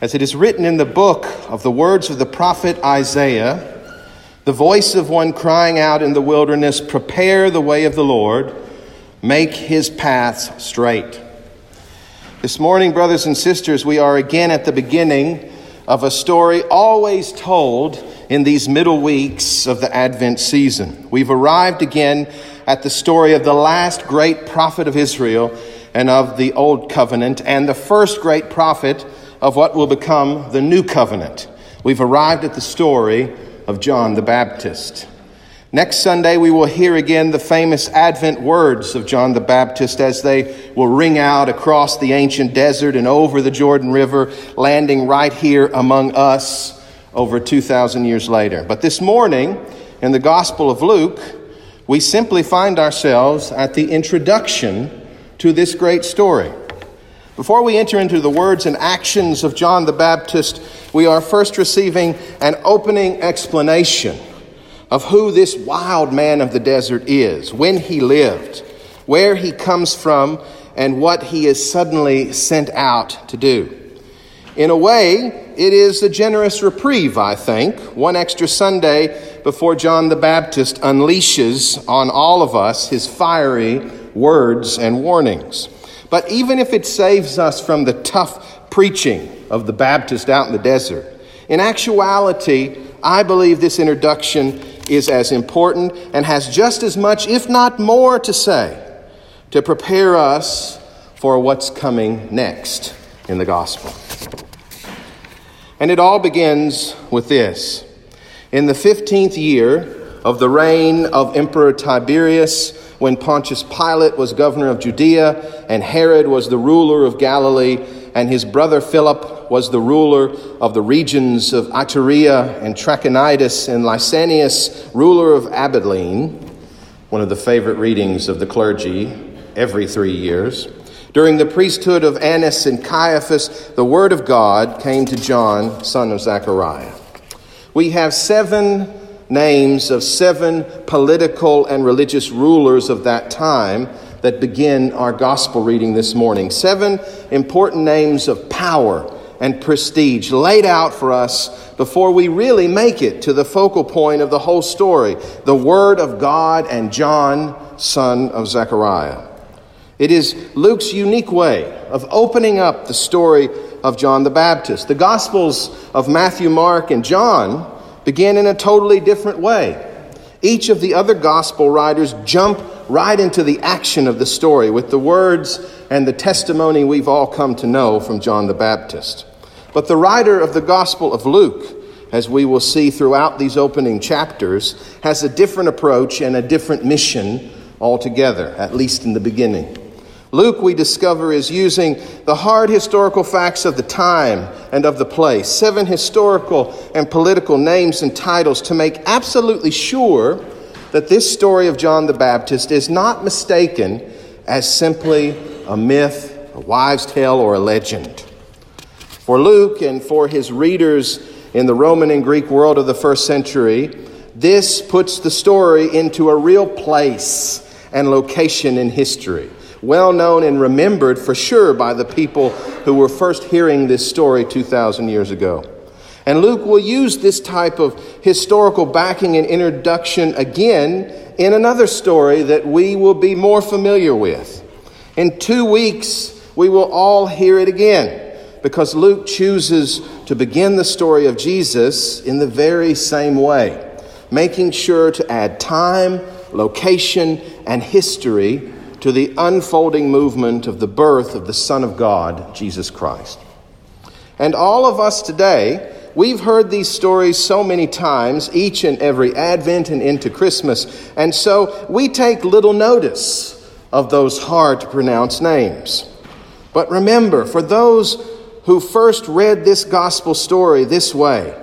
As it is written in the book of the words of the prophet Isaiah, the voice of one crying out in the wilderness, Prepare the way of the Lord, make his paths straight. This morning, brothers and sisters, we are again at the beginning of a story always told in these middle weeks of the Advent season. We've arrived again at the story of the last great prophet of Israel and of the Old Covenant, and the first great prophet of what will become the new covenant. We've arrived at the story of John the Baptist. Next Sunday, we will hear again the famous Advent words of John the Baptist as they will ring out across the ancient desert and over the Jordan River, landing right here among us over 2,000 years later. But this morning, in the Gospel of Luke, we simply find ourselves at the introduction to this great story. Before we enter into the words and actions of John the Baptist, we are first receiving an opening explanation of who this wild man of the desert is, when he lived, where he comes from, and what he is suddenly sent out to do. In a way, it is a generous reprieve, I think, one extra Sunday before John the Baptist unleashes on all of us his fiery words and warnings. But even if it saves us from the tough preaching of the Baptist out in the desert, in actuality, I believe this introduction is as important and has just as much, if not more, to say to prepare us for what's coming next in the gospel. And it all begins with this. In the 15th year of the reign of Emperor Tiberius, when Pontius Pilate was governor of Judea, and Herod was the ruler of Galilee, and his brother Philip was the ruler of the regions of Iturea and Trachonitis, and Lysanias, ruler of Abilene, one of the favorite readings of the clergy every three years. During the priesthood of Annas and Caiaphas, the word of God came to John, son of Zechariah. We have seven names of seven political and religious rulers of that time that begin our gospel reading this morning. Seven important names of power and prestige laid out for us before we really make it to the focal point of the whole story the Word of God and John, son of Zechariah. It is Luke's unique way of opening up the story of John the Baptist. The Gospels of Matthew, Mark, and John began in a totally different way. Each of the other gospel writers jump right into the action of the story with the words and the testimony we've all come to know from John the Baptist. But the writer of the Gospel of Luke, as we will see throughout these opening chapters, has a different approach and a different mission altogether, at least in the beginning. Luke, we discover, is using the hard historical facts of the time and of the place, seven historical and political names and titles, to make absolutely sure that this story of John the Baptist is not mistaken as simply a myth, a wives' tale, or a legend. For Luke and for his readers in the Roman and Greek world of the first century, this puts the story into a real place and location in history well known and remembered for sure by the people who were first hearing this story 2,000 years ago. And Luke will use this type of historical backing and introduction again in another story that we will be more familiar with. In two weeks, we will all hear it again because Luke chooses to begin the story of Jesus in the very same way, making sure to add time, location, and history to the unfolding movement of the birth of the Son of God, Jesus Christ. And all of us today, we've heard these stories so many times, each and every Advent and into Christmas, and so we take little notice of those hard to pronounce names. But remember, for those who first read this gospel story this way,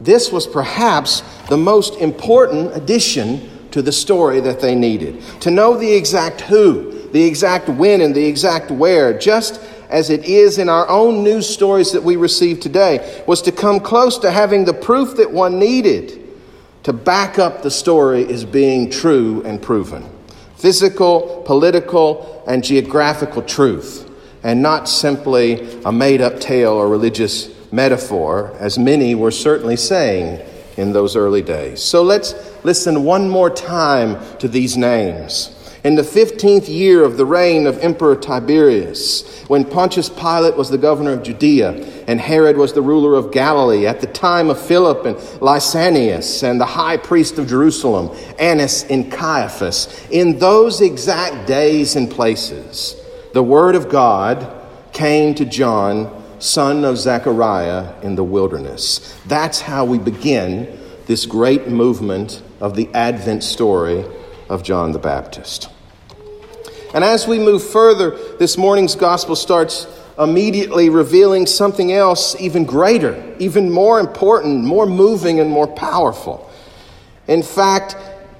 this was perhaps the most important addition to the story that they needed. To know the exact who, the exact when, and the exact where, just as it is in our own news stories that we receive today, was to come close to having the proof that one needed to back up the story as being true and proven. Physical, political, and geographical truth, and not simply a made up tale or religious metaphor, as many were certainly saying in those early days. So let's listen one more time to these names. In the 15th year of the reign of Emperor Tiberius, when Pontius Pilate was the governor of Judea, and Herod was the ruler of Galilee, at the time of Philip and Lysanias, and the high priest of Jerusalem, Annas and Caiaphas, in those exact days and places, the word of God came to John, son of Zechariah, in the wilderness. That's how we begin this great movement of the Advent story of John the Baptist. And as we move further, this morning's gospel starts immediately revealing something else even greater, even more important, more moving, and more powerful. In fact,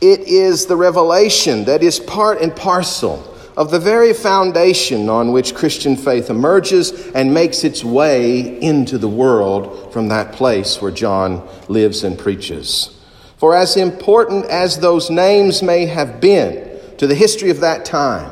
it is the revelation that is part and parcel of the very foundation on which Christian faith emerges and makes its way into the world from that place where John lives and preaches. For as important as those names may have been to the history of that time,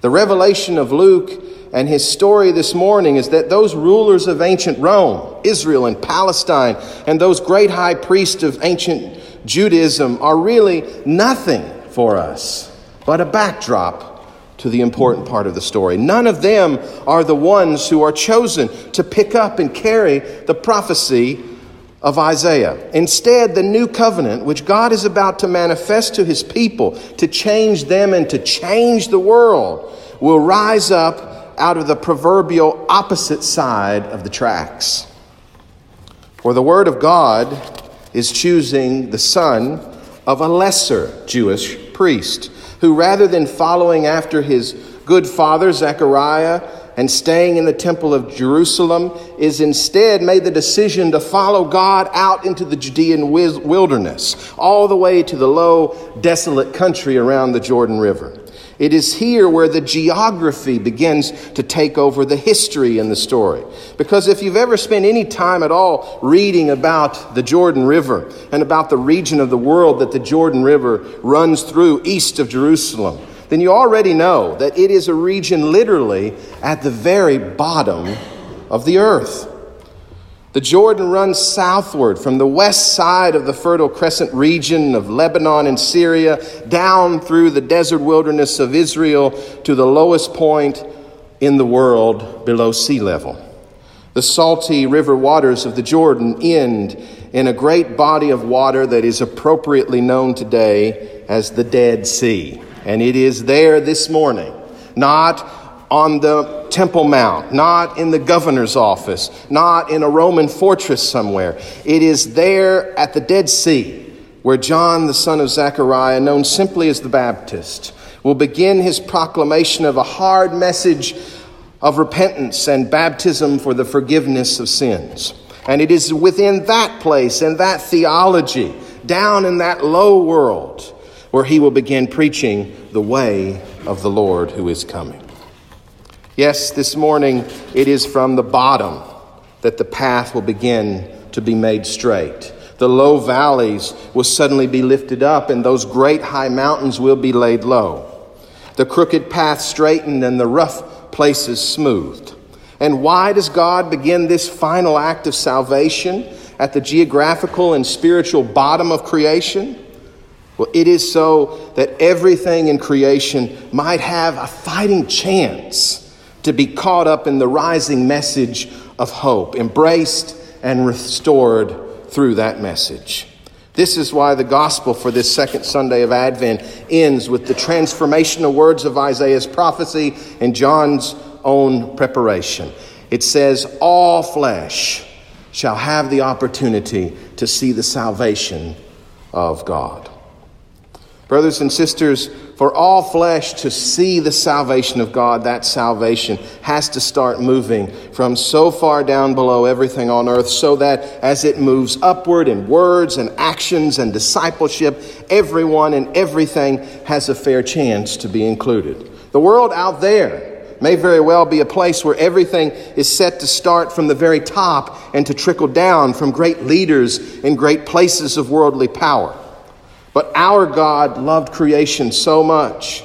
the revelation of Luke and his story this morning is that those rulers of ancient Rome, Israel and Palestine, and those great high priests of ancient Judaism are really nothing for us but a backdrop to the important part of the story. None of them are the ones who are chosen to pick up and carry the prophecy of Isaiah. Instead, the new covenant, which God is about to manifest to his people to change them and to change the world, will rise up out of the proverbial opposite side of the tracks. For the Word of God is choosing the son of a lesser Jewish priest, who rather than following after his good father, Zechariah, and staying in the temple of Jerusalem is instead made the decision to follow God out into the Judean wilderness, all the way to the low, desolate country around the Jordan River. It is here where the geography begins to take over the history in the story. Because if you've ever spent any time at all reading about the Jordan River and about the region of the world that the Jordan River runs through east of Jerusalem, then you already know that it is a region literally at the very bottom of the earth. The Jordan runs southward from the west side of the Fertile Crescent region of Lebanon and Syria, down through the desert wilderness of Israel to the lowest point in the world below sea level. The salty river waters of the Jordan end in a great body of water that is appropriately known today as the Dead Sea. And it is there this morning, not on the Temple Mount, not in the governor's office, not in a Roman fortress somewhere. It is there at the Dead Sea where John, the son of Zechariah, known simply as the Baptist, will begin his proclamation of a hard message of repentance and baptism for the forgiveness of sins. And it is within that place and that theology, down in that low world, where he will begin preaching the way of the Lord who is coming. Yes, this morning it is from the bottom that the path will begin to be made straight. The low valleys will suddenly be lifted up, and those great high mountains will be laid low. The crooked path straightened, and the rough places smoothed. And why does God begin this final act of salvation at the geographical and spiritual bottom of creation? Well, it is so that everything in creation might have a fighting chance to be caught up in the rising message of hope, embraced and restored through that message. This is why the gospel for this second Sunday of Advent ends with the transformational words of Isaiah's prophecy and John's own preparation. It says, All flesh shall have the opportunity to see the salvation of God. Brothers and sisters, for all flesh to see the salvation of God, that salvation has to start moving from so far down below everything on earth so that as it moves upward in words and actions and discipleship, everyone and everything has a fair chance to be included. The world out there may very well be a place where everything is set to start from the very top and to trickle down from great leaders in great places of worldly power. But our God loved creation so much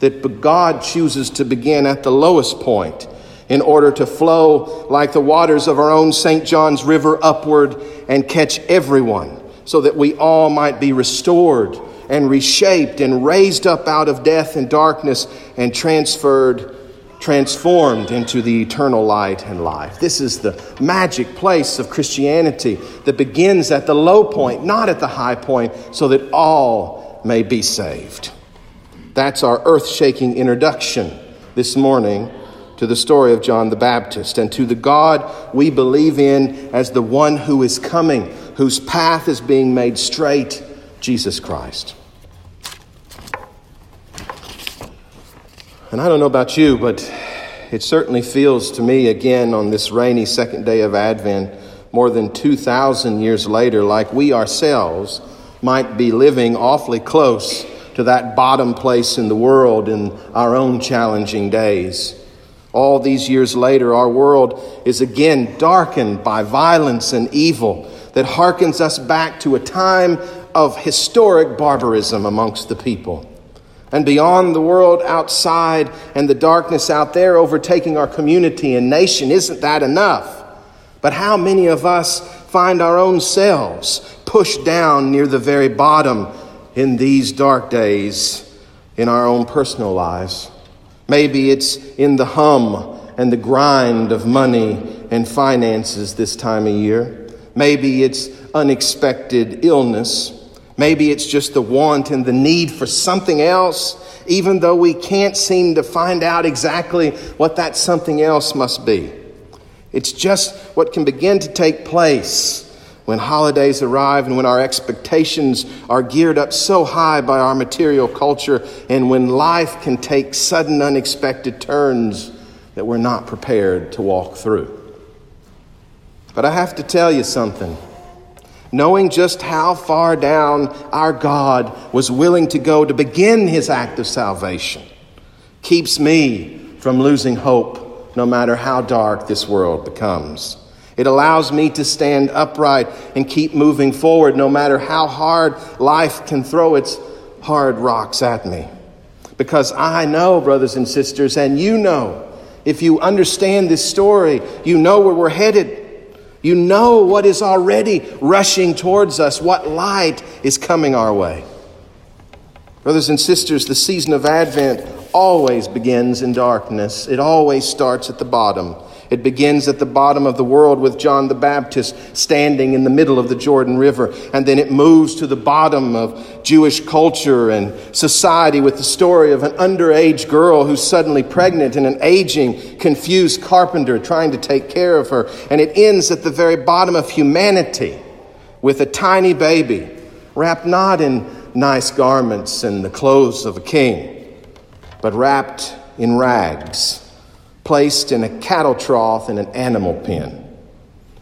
that God chooses to begin at the lowest point in order to flow like the waters of our own St. John's River upward and catch everyone, so that we all might be restored and reshaped and raised up out of death and darkness and transferred, transformed into the eternal light and life. This is the magic place of Christianity that begins at the low point, not at the high point, so that all may be saved. That's our earth shaking introduction this morning to the story of John the Baptist and to the God we believe in as the one who is coming, whose path is being made straight, Jesus Christ. And I don't know about you, but it certainly feels to me again on this rainy second day of Advent, more than 2,000 years later, like we ourselves might be living awfully close to that bottom place in the world in our own challenging days. All these years later, our world is again darkened by violence and evil that harkens us back to a time of historic barbarism amongst the people. And beyond the world outside and the darkness out there overtaking our community and nation, isn't that enough? But how many of us find our own selves pushed down near the very bottom in these dark days in our own personal lives? Maybe it's in the hum and the grind of money and finances this time of year. Maybe it's unexpected illness. Maybe it's just the want and the need for something else, even though we can't seem to find out exactly what that something else must be. It's just what can begin to take place when holidays arrive and when our expectations are geared up so high by our material culture and when life can take sudden, unexpected turns that we're not prepared to walk through. But I have to tell you something. Knowing just how far down our God was willing to go to begin his act of salvation keeps me from losing hope no matter how dark this world becomes. It allows me to stand upright and keep moving forward no matter how hard life can throw its hard rocks at me. Because I know, brothers and sisters, and you know, if you understand this story, you know where we're headed. You know what is already rushing towards us, what light is coming our way. Brothers and sisters, the season of Advent always begins in darkness, it always starts at the bottom. It begins at the bottom of the world with John the Baptist standing in the middle of the Jordan River, and then it moves to the bottom of Jewish culture and society with the story of an underage girl who's suddenly pregnant and an aging, confused carpenter trying to take care of her. And it ends at the very bottom of humanity with a tiny baby wrapped not in nice garments and the clothes of a king, but wrapped in rags placed in a cattle trough in an animal pen.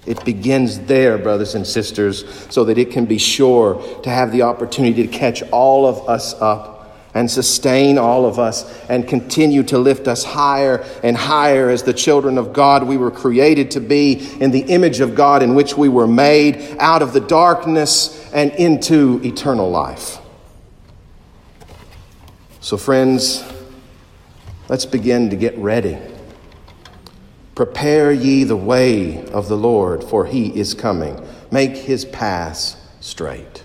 It begins there, brothers and sisters, so that it can be sure to have the opportunity to catch all of us up and sustain all of us and continue to lift us higher and higher as the children of God we were created to be in the image of God in which we were made out of the darkness and into eternal life. So, friends, let's begin to get ready. Prepare ye the way of the Lord, for he is coming. Make his paths straight.